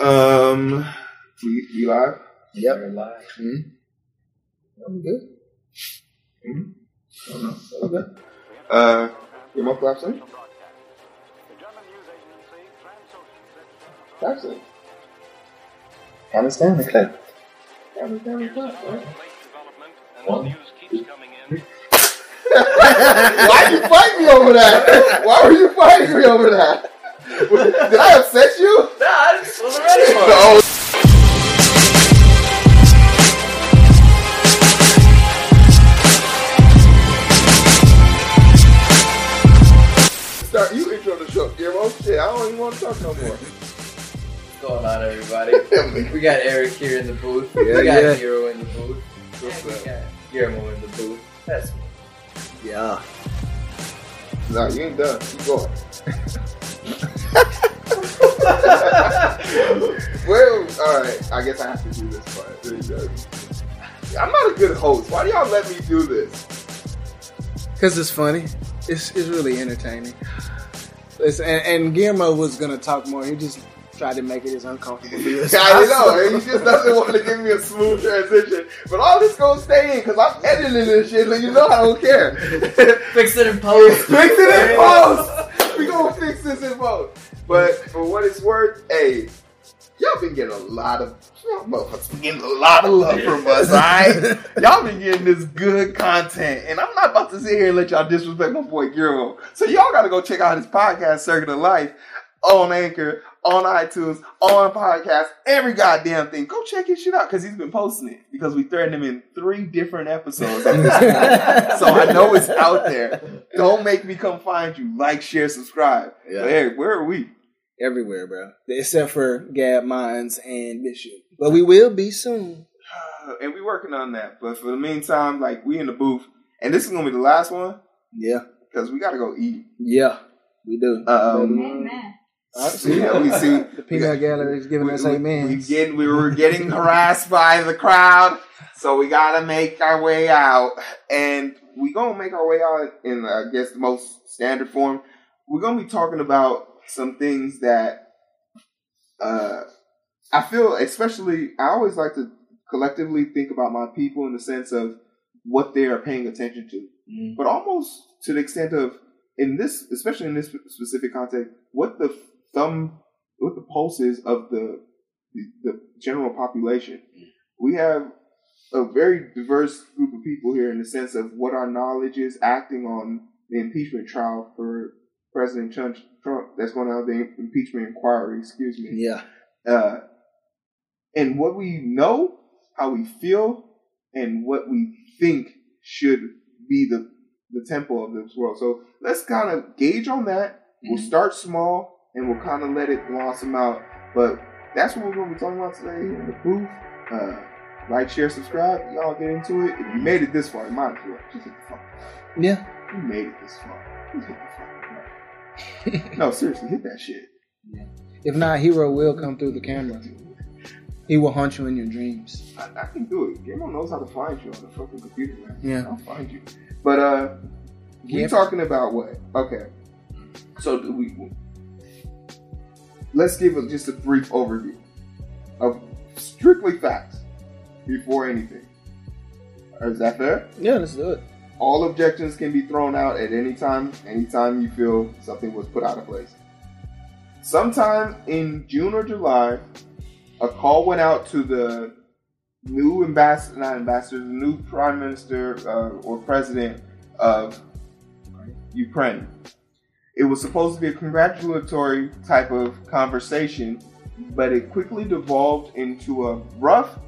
Um, we, we live? Yep. We're live. Mm-hmm. I'm good. Mm-hmm. I don't know. Okay. Uh, your mouth claps in? Claps in. Understand the clip. Why you fight me over that? Why were you fighting me over that? Did I upset you? Nah, I just wasn't ready for it. No. Start you intro the show, Guillermo. Shit, I don't even want to talk no more. What's going on, everybody? We got Eric here in the booth. Yeah, we got yeah. Hero in the booth. What's and we got Guillermo in the booth. That's me. Yeah. Nah, you ain't done. Keep going. well, all right. I guess I have to do this part. I'm not a good host. Why do y'all let me do this? Because it's funny. It's, it's really entertaining. It's, and, and Guillermo was going to talk more. He just tried to make it as uncomfortable for you as I know. possible. and He just doesn't want to give me a smooth transition. But all this gonna stay in because I'm editing this shit. And you know I don't care. Fix it in post. fix it in post. We gonna fix this in post. But for what it's worth, hey, y'all been getting a lot of y'all motherfuckers been getting a lot of love from us, alright? y'all been getting this good content. And I'm not about to sit here and let y'all disrespect my boy Guillermo. So y'all gotta go check out his podcast, Circuit of Life, on Anchor, on iTunes, on podcast, every goddamn thing. Go check his shit out because he's been posting it because we threatened him in three different episodes. at this point. so I know it's out there. Don't make me come find you. Like, share, subscribe. Yeah. But Eric, where are we? Everywhere, bro. Except for Gab Minds and BitChute. But we will be soon. And we're working on that. But for the meantime, like we in the booth, and this is gonna be the last one Yeah. because we gotta go eat. Yeah. We do. Um, Amen. I see. yeah, we see The peanut gallery is giving we, us we, amen. we get we were getting harassed by the crowd, so we gotta make our way out, and we gonna make our way out in I guess the most standard form. We're gonna be talking about some things that uh, I feel, especially, I always like to collectively think about my people in the sense of what they are paying attention to, Mm. but almost to the extent of in this, especially in this specific context, what the thumb, what the pulse is of the the, the general population. We have a very diverse group of people here in the sense of what our knowledge is acting on the impeachment trial for President Trump, Trump that's going on the impeachment inquiry, excuse me. yeah. Uh, and what we know, how we feel, and what we think should be the, the tempo of this world. So let's kind of gauge on that. We'll start small and we'll kind of let it blossom out. But that's what we're going to be talking about today in the booth. Uh, like, share, subscribe. Y'all get into it. If you made it this far, you might as well just hit the fucking Yeah. You made it this far. Just hit the. No, seriously, hit that shit. If not, Hero will come through the camera. He will haunt you in your dreams. I, I can do it. Gamo knows how to find you on the fucking computer, man. Yeah. I'll find you. But uh, we're Yep. talking about what? Okay. So do we let's give a, just a brief overview of strictly facts before anything. Is that fair? Yeah, let's do it. All objections can be thrown out at any time, anytime you feel something was put out of place. Sometime in June or July, a call went out to the new ambassador, not ambassador, the new prime minister uh, or president of Ukraine. It was supposed to be a congratulatory type of conversation, but it quickly devolved into a rough,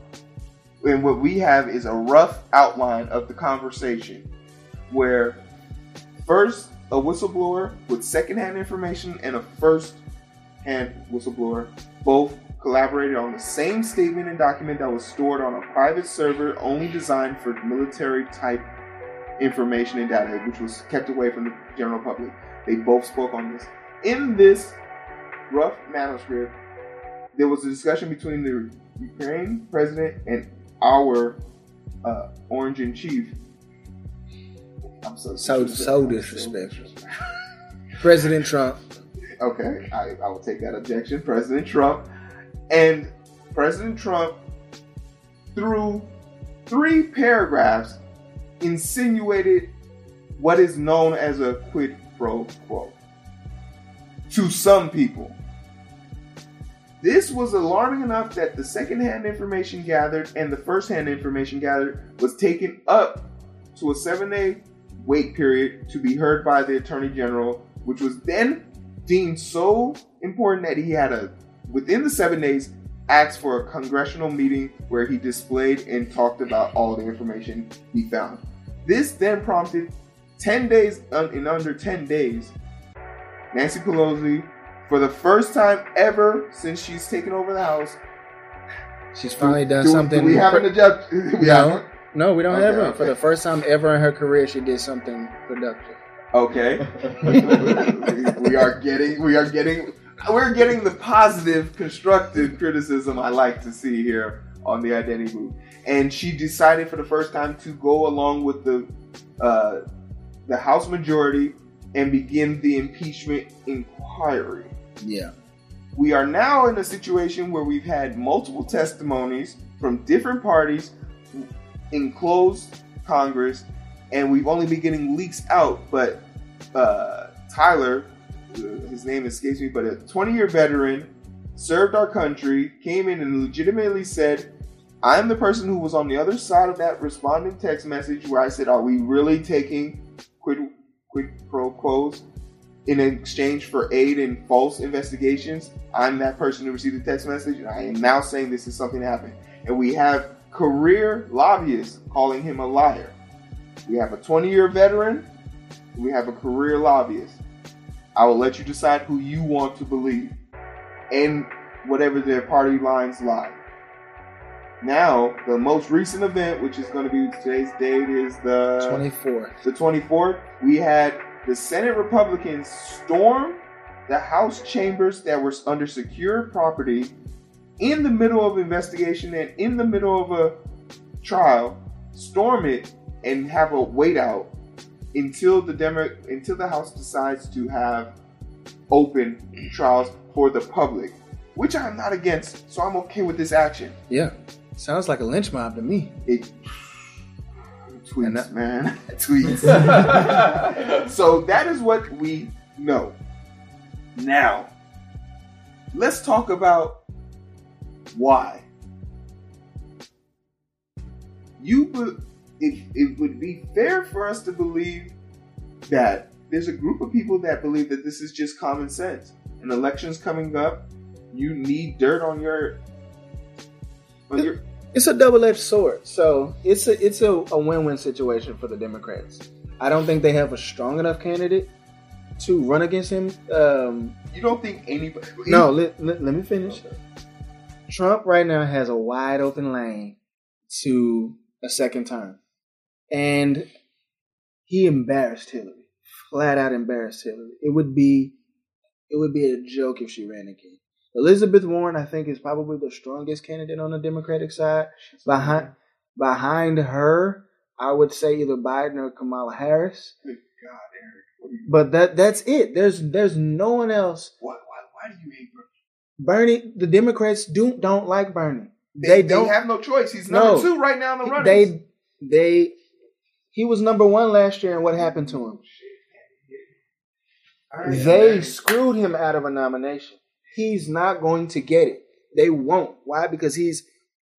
and what we have is a rough outline of the conversation where first a whistleblower with secondhand information and a first hand whistleblower both collaborated on the same statement and document that was stored on a private server only designed for military type information and data, which was kept away from the general public. They both spoke on this. In this rough manuscript, there was a discussion between the Ukraine president and our uh, Orange in Chief. I'm so So so disrespectful. President Trump. Okay, I, I will take that objection. President Trump And President Trump, through three paragraphs, insinuated what is known as a quid pro quo to some people. This was alarming enough that the secondhand information gathered and the firsthand information gathered was taken up to a seven day wait period to be heard by the Attorney General, which was then deemed so important that he had a, within the seven days, asked for a congressional meeting where he displayed and talked about all the information he found. This then prompted 10 days, in under 10 days, Nancy Pelosi, for the first time ever since she's taken over the House, She's finally done do, something. Do we have an adjust? We No. Have No, we don't Okay, have it. okay. For the first time ever in her career, she did something productive. Okay. we are getting we are getting we're getting the positive constructive criticism I like to see here on the identity booth. And she decided for the first time to go along with the uh, the House majority and begin the impeachment inquiry. Yeah. We are now in a situation where we've had multiple testimonies from different parties in closed Congress, and we've only been getting leaks out. But uh, Tyler, uh, his name escapes me, but a 20 year veteran, served our country, came in and legitimately said, I'm the person who was on the other side of that responding text message where I said, Are we really taking quid, quid pro quos in exchange for aid in false investigations? I'm that person who received the text message, and I am now saying this is something that happened. And we have career lobbyists calling him a liar. We have a 20 year veteran, we have a career lobbyist. I will let you decide who you want to believe and whatever their party lines lie. Now, the most recent event, which is going to be today's date, is the 24th. the 24th. We had the Senate Republicans storm the House chambers that were under secure property in the middle of investigation and in the middle of a trial, storm it and have a wait out until the Demo- until the House decides to have open trials for the public, which I'm not against. So I'm okay with this action. Yeah. Sounds like a lynch mob to me. It tweets, that- man, tweets. so that is what we know. Now, let's talk about why. You, be- it, it would be fair for us to believe that there's a group of people that believe that this is just common sense. An election's coming up. You need dirt on your on your It's a double-edged sword. So it's a it's a, a win-win situation for the Democrats. I don't think they have a strong enough candidate to run against him. Um, You don't think anybody? no, let, let, let me finish. Trump right now has a wide open lane to a second term. And he embarrassed Hillary. Flat out embarrassed Hillary. It would be it would be a joke if she ran again. Elizabeth Warren, I think, is probably the strongest candidate on the Democratic side. Behind behind her, I would say either Biden or Kamala Harris. Good God, Eric. But that that's it. There's there's no one else. why, why, why do you hate Bernie? The Democrats do don't like Bernie. They, They, don't. have no choice. He's No. number two right now in the running. they they he was number one last year, and what happened to him? They screwed him out of a nomination. He's not going to get it. They won't. Why? Because he's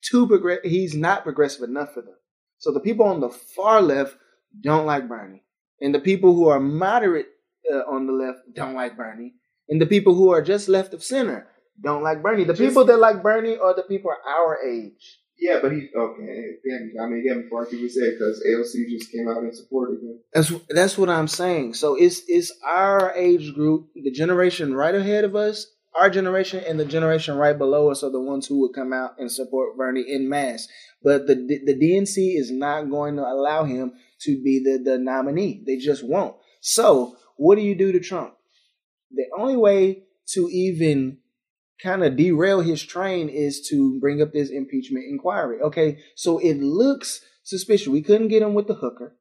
too progress. He's not progressive enough for them. So the people on the far left don't like Bernie, and the people who are moderate uh, on the left don't like Bernie, and the people who are just left of center don't like Bernie. The Just- people that like Bernie are the people our age. Yeah, but he okay. Damn, I mean, again, before I can say because AOC just came out and supported him. That's that's what I'm saying. So it's it's our age group, the generation right ahead of us, our generation, and the generation right below us are the ones who would come out and support Bernie in mass. But the the DNC is not going to allow him to be the the nominee. They just won't. So what do you do to Trump? The only way to even kind of derail his train is to bring up this impeachment inquiry. Okay, so it looks suspicious. We couldn't get him with the hooker.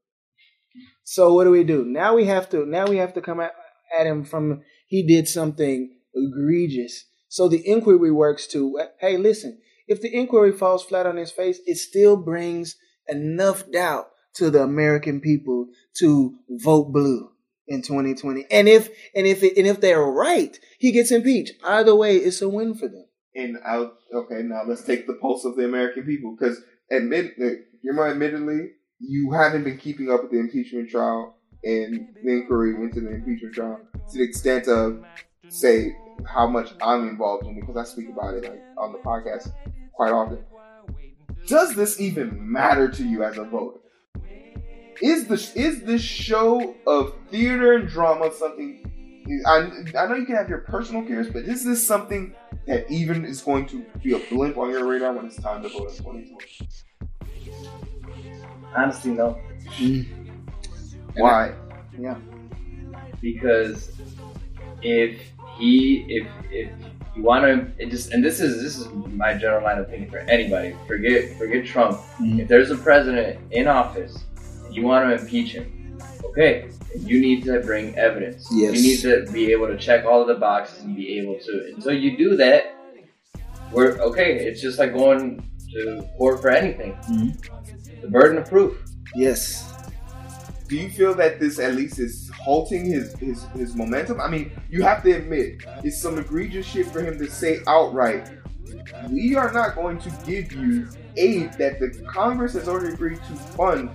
So what do we do? Now we have to now we have to come at, at him from he did something egregious. So the inquiry works to, hey, listen, if the inquiry falls flat on his face, it still brings enough doubt to the American people to vote blue in 2020. And if and if it, and if they're right, he gets impeached. Either way, it's a win for them. And out. Okay, now let's take the pulse of the American people because admit, Guillermo, admittedly, you haven't been keeping up with the impeachment trial and the inquiry into the impeachment trial to the extent of say how much I'm involved in because I speak about it like on the podcast quite often. Does this even matter to you as a voter? Is the is this show of theater and drama something? I, I know you can have your personal cares, but is this something that even is going to be a blimp on your radar when it's time to vote in 2020? Honestly, no. Why? Yeah. Because if he, if if you want to, it just and this is this is my general line of thinking for anybody. Forget forget Trump. Mhm. If there's a president in office, you want to impeach him, okay, you need to bring evidence. Yes. You need to be able to check all of the boxes and be able to. Until you do that, we're okay. It's just like going to court for anything. Mm-hmm. The burden of proof. Yes. Do you feel that this at least is halting his, his, his momentum? I mean, you have to admit, it's some egregious shit for him to say outright, we are not going to give you aid that the Congress has already agreed to fund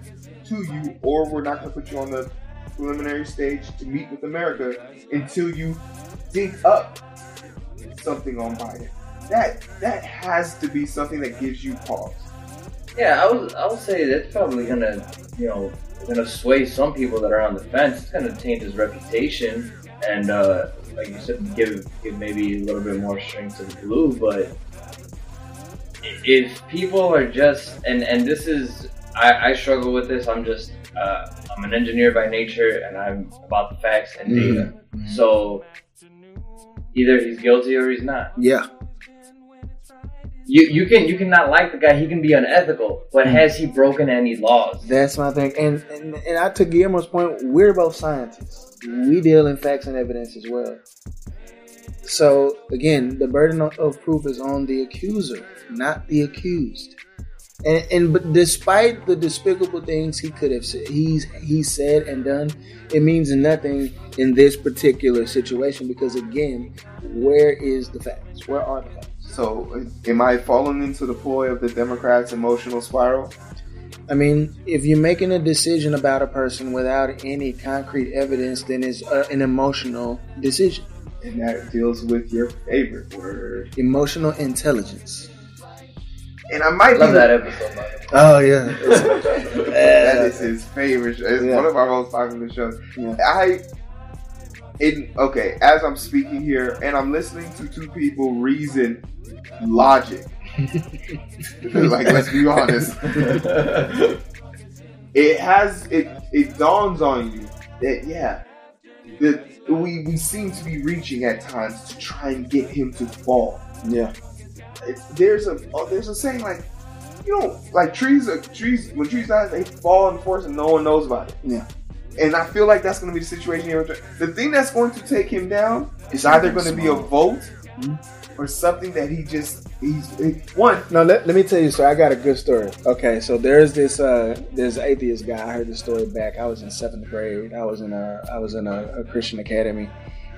to you, or we're not going to put you on the preliminary stage to meet with America until you dig up something on Biden. That that has to be something that gives you pause. Yeah, I would I would say that's probably gonna you know gonna sway some people that are on the fence. It's gonna taint his reputation and uh, like you said, give give maybe a little bit more strength to the blue. But if people are just and and this is I, I struggle with this. I'm just uh, I'm an engineer by nature and I'm about the facts and data. So either he's guilty or he's not. Yeah. You you can you cannot like the guy. He can be unethical, but has he broken any laws? That's my thing. And, and and I took Guillermo's point, we're both scientists. We deal in facts and evidence as well. So again, the burden of proof is on the accuser, not the accused. And, and but despite the despicable things he could have said, he's he said and done, it means nothing in this particular situation because again, where is the facts? Where are the facts? So, am I falling into the ploy of the Democrats' emotional spiral? I mean, if you're making a decision about a person without any concrete evidence, then it's uh, an emotional decision. And that deals with your favorite word. Emotional intelligence. And I might Love be that episode. By the way. Oh yeah. that is his favorite. Show. It's Yeah. one of our most popular shows. Yeah. I, in okay, as I'm speaking here and I'm listening to two people reason logic. like, let's be honest. it has it. It dawns on you that yeah, that we we seem to be reaching at times to try and get him to fall. yeah. There's a oh, there's a saying like you know like trees are trees when trees die they fall in the forest and no one knows about it. Yeah. And I feel like that's going to be the situation here. The thing that's going to take him down is either going to be a vote Mhm. or something that he just he's he- one. No, let, let me tell you. So I got a good story. Okay, so there's this uh there's atheist guy. I heard this story back. I was in seventh grade. I was in a I was in a, a Christian academy,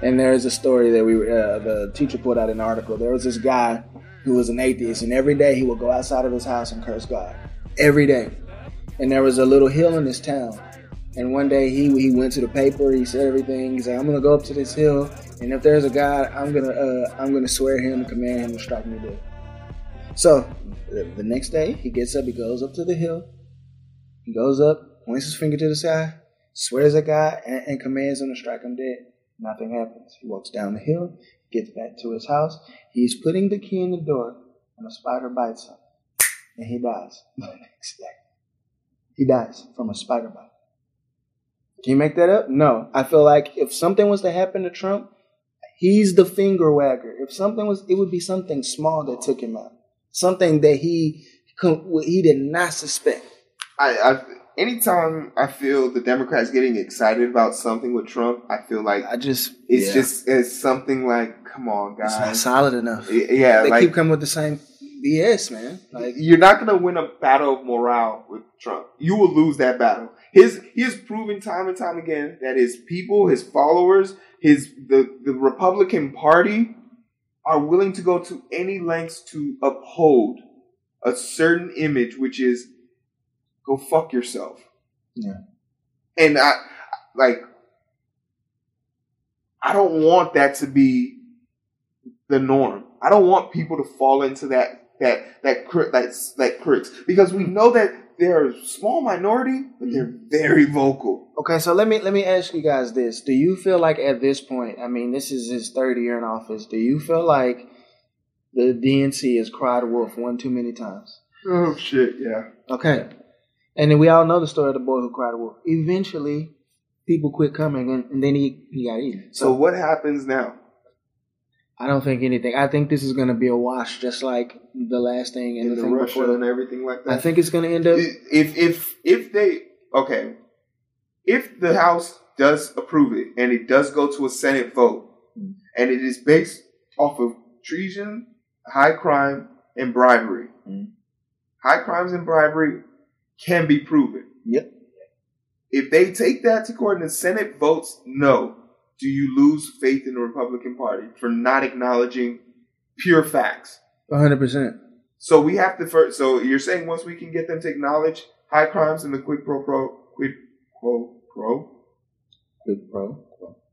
and there's a story that we uh, the teacher put out an article. There was this guy who was an atheist, and every day he would go outside of his house and curse God every day. And there was a little hill in this town. And one day he he went to the paper. He said everything. He's like, "I'm gonna go up to this hill, and if there's a God, I'm gonna uh, I'm gonna swear him, and command him to strike me dead." So the, the next day he gets up. He goes up to the hill. He goes up, points his finger to the sky, swears at God, and, and commands him to strike him dead. Nothing happens. He walks down the hill, gets back to his house. He's putting the key in the door, and a spider bites him, and he dies the next day. He dies from a spider bite. Can you make that up? No. I feel like if something was to happen to Trump, he's the finger wagger. If something was, it would be something small that took him out. Something that he he did not suspect. I, I anytime I feel the Democrats getting excited about something with Trump, I feel like I just it's Yeah. just it's something like, come on, it's not guys. solid enough. Yeah, they like keep coming with the same BS, man. Like you're not gonna win a battle of morale with Trump. You will lose that battle. His he has proven time and time again that his people, his followers, his the, the Republican Party are willing to go to any lengths to uphold a certain image, which is go fuck yourself. Yeah. And I like I don't want that to be the norm. I don't want people to fall into that that that cri- that that critics because we know that they're a small minority, but they're mm-hmm. very vocal. Okay, so let me let me ask you guys this: Do you feel like at this point, I mean, this is his third year in office. Do you feel like the DNC has cried wolf one too many times? Oh shit! Yeah. Okay, and then we all know the story of the boy who cried wolf. Eventually, people quit coming, and, and then he he got eaten. So what happens now? I don't think anything. I think this is going to be a wash, just like the last thing and In the thing Russia before. and everything like that. I think it's going to end up. if if if they okay, if the House does approve it and it does go to a Senate vote, and it is based off of treason, high crime, and bribery, Mm. high crimes and bribery can be proven. Yep. If they take that to court and the Senate votes no, do you lose faith in the Republican Party for not acknowledging pure facts? 100. percent So we have to first. So you're saying once we can get them to acknowledge high crimes and the quid pro pro quid quo pro. Good bro.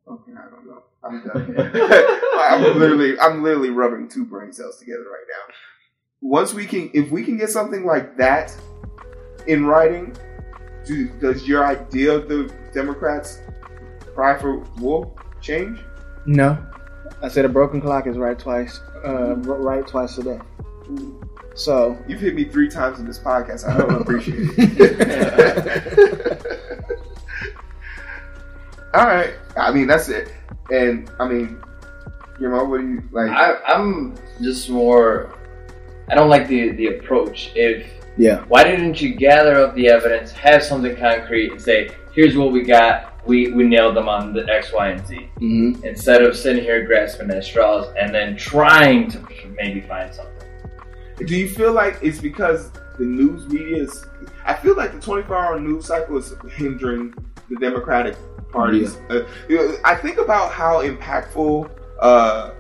Okay, I don't know. I'm done. I'm literally, I'm literally rubbing two brain cells together right now. Once we can, if we can get something like that in writing, do, does your idea of the Democrats' cry for wolf change? No, I said a broken clock is right twice. Uh, right twice a day. So You've hit me three times in this podcast. I don't appreciate it. All right. I mean, that's it. And I mean, you know, what do you like? I, I'm just more. I don't like the the approach. If yeah, why didn't you gather up the evidence, have something concrete, and say, "Here's what we got. We we nailed them on the X, Y, and Z." mm-hmm. Instead of sitting here grasping at straws and then trying to maybe find something. do you feel like it's because the news media is? I feel like the 24-hour news cycle is hindering the Democratic parties. Uh, I think about how impactful. Uh,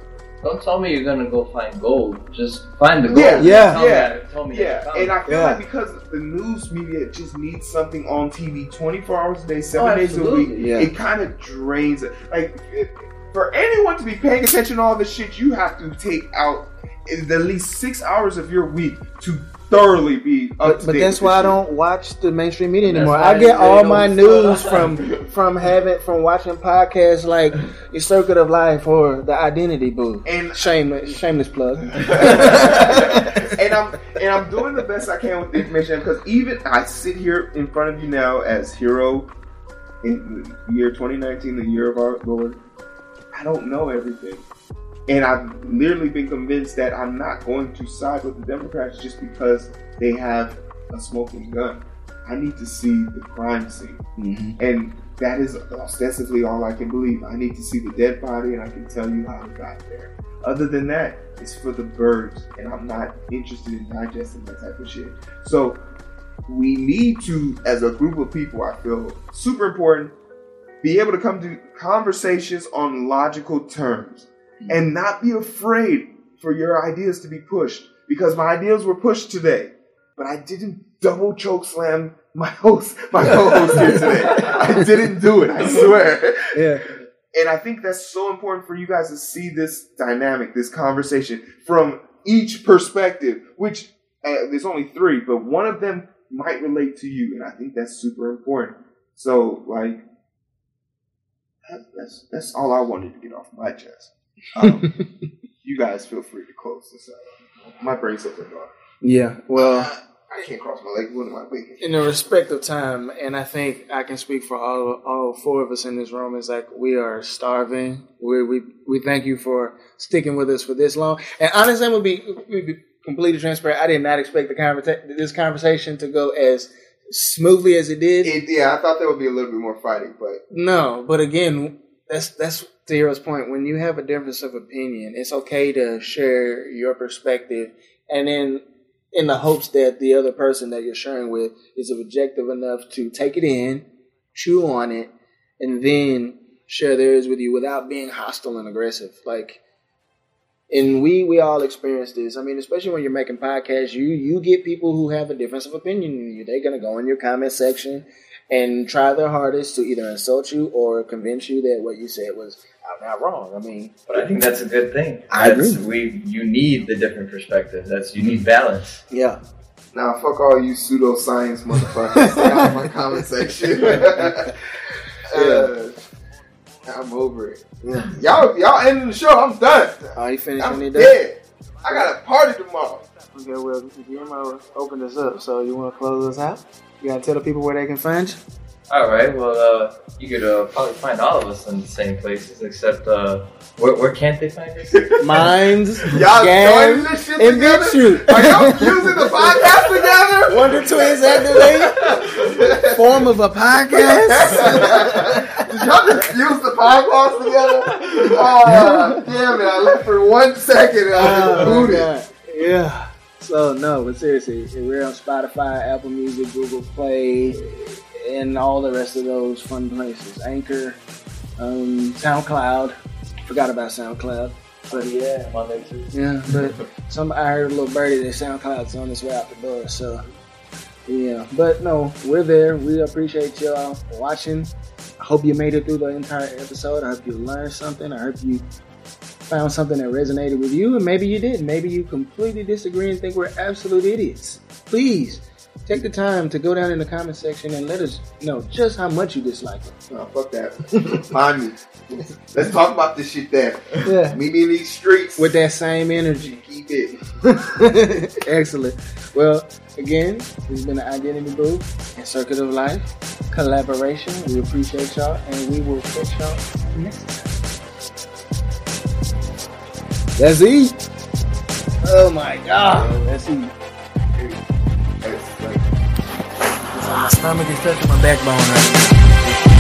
Don't tell me you're gonna go find gold. Just find the gold. Yeah, yeah, Tell me yeah, that- tell me Yeah, and. I feel Yeah. like because the news media just needs something on TV 24 hours a day, seven Oh, days a week. Yeah. it kind of drains it. Like, it, for anyone to be paying attention to all this shit, you have to take out at least six hours of your week to thoroughly be up but, to but that's why I don't watch the mainstream media anymore. I get all my news from from having from watching podcasts like The Circuit of Life or the Identity Booth. And Shameless, shameless plug. and I'm and I'm doing the best I can with the information because even I sit here in front of you now as hero in the year 2019, the year of our Lord. I don't know everything, and I've literally been convinced that I'm not going to side with the Democrats just because they have a smoking gun. I need to see the crime scene. Mhm. And that is ostensibly all I can believe. I need to see the dead body and I can tell you how it got there. Other than that, it's for the birds, and I'm not interested in digesting that type of shit. So we need to, as a group of people, I feel super important, be able to come to conversations on logical terms and not be afraid for your ideas to be pushed. Because my ideas were pushed today, but I didn't double choke slam my host, my co-host here today. I didn't do it. I swear. Yeah. And I think that's so important for you guys to see this dynamic, this conversation from each perspective, which uh, there's only three, but one of them might relate to you. And I think that's super important. So, like, that's, that's all I wanted to get off my chest. Um, you guys feel free to close this out. My brain's so gone. Yeah. Well. I can't cross my legs. What am I thinking? in the respect of time, and I think I can speak for all all four of us in this room. Is like we are starving. We we we thank you for sticking with us for this long. And honestly, I'm gonna be, we'll be completely transparent. I did not expect the conversa- this conversation to go as smoothly as it did. It, yeah, I thought there would be a little bit more fighting, but No, but again, that's that's to Hero's point. When you have a difference of opinion, it's okay to share your perspective, and then in the hopes that the other person that you're sharing with is objective enough to take it in, chew on it, and then share theirs with you without being hostile and aggressive. Like, and we we all experience this. I mean, especially when you're making podcasts, you you get people who have a difference of opinion you. They're gonna go in your comment section and try their hardest to either insult you or convince you that what you said was out and out wrong. I mean, But I think that's a good thing. I That's, agree. We you need the different perspectives. That's you need balance. yeah, now fuck all you pseudoscience motherfuckers. Stay out of my comment section. uh, I'm over it. yeah. Y'all, y'all ending the show. I'm done. Oh, you finished I'm when dead. I got a party tomorrow. Okay, well, Guillermo opened this up, so you want to close us out? You gotta tell the people where they can find you. All right. Well, uh, you could uh, probably find all of us in the same places, except uh, where, where can't they find us? Minds, Y'all joining Gam, this shit and together? BitChute. Are y'all fusing the podcast together? Wonder Twins activate form of a podcast. Did y'all just fuse the podcast together? Oh, damn it. I looked for one second and I was Oh, booted. God. Yeah. So no, but seriously, we're on Spotify, Apple Music, Google Play, and all the rest of those fun places. Anchor, um, SoundCloud. Forgot about SoundCloud. But yeah, I'm too. yeah, but some I heard a little birdie that SoundCloud's on its way out the door. So yeah, but no, we're there. We appreciate y'all watching. I hope you made it through the entire episode. I hope you learned something. I hope you found something that resonated with you, and maybe you did. Maybe you completely disagree and think we're absolute idiots. Please take the time to go down in the comment section and let us know just how much you dislike it. No, fuck that. Find me. Let's talk about this shit there. Yeah, Meet me in these streets. with that same energy. Keep it. Excellent. Well, again, this has been the Identity Booth and Circuit of Life collaboration. We appreciate y'all, and we will catch y'all next time. That's E. Oh my God. That's E. It's like, My stomach is touching my backbone right now.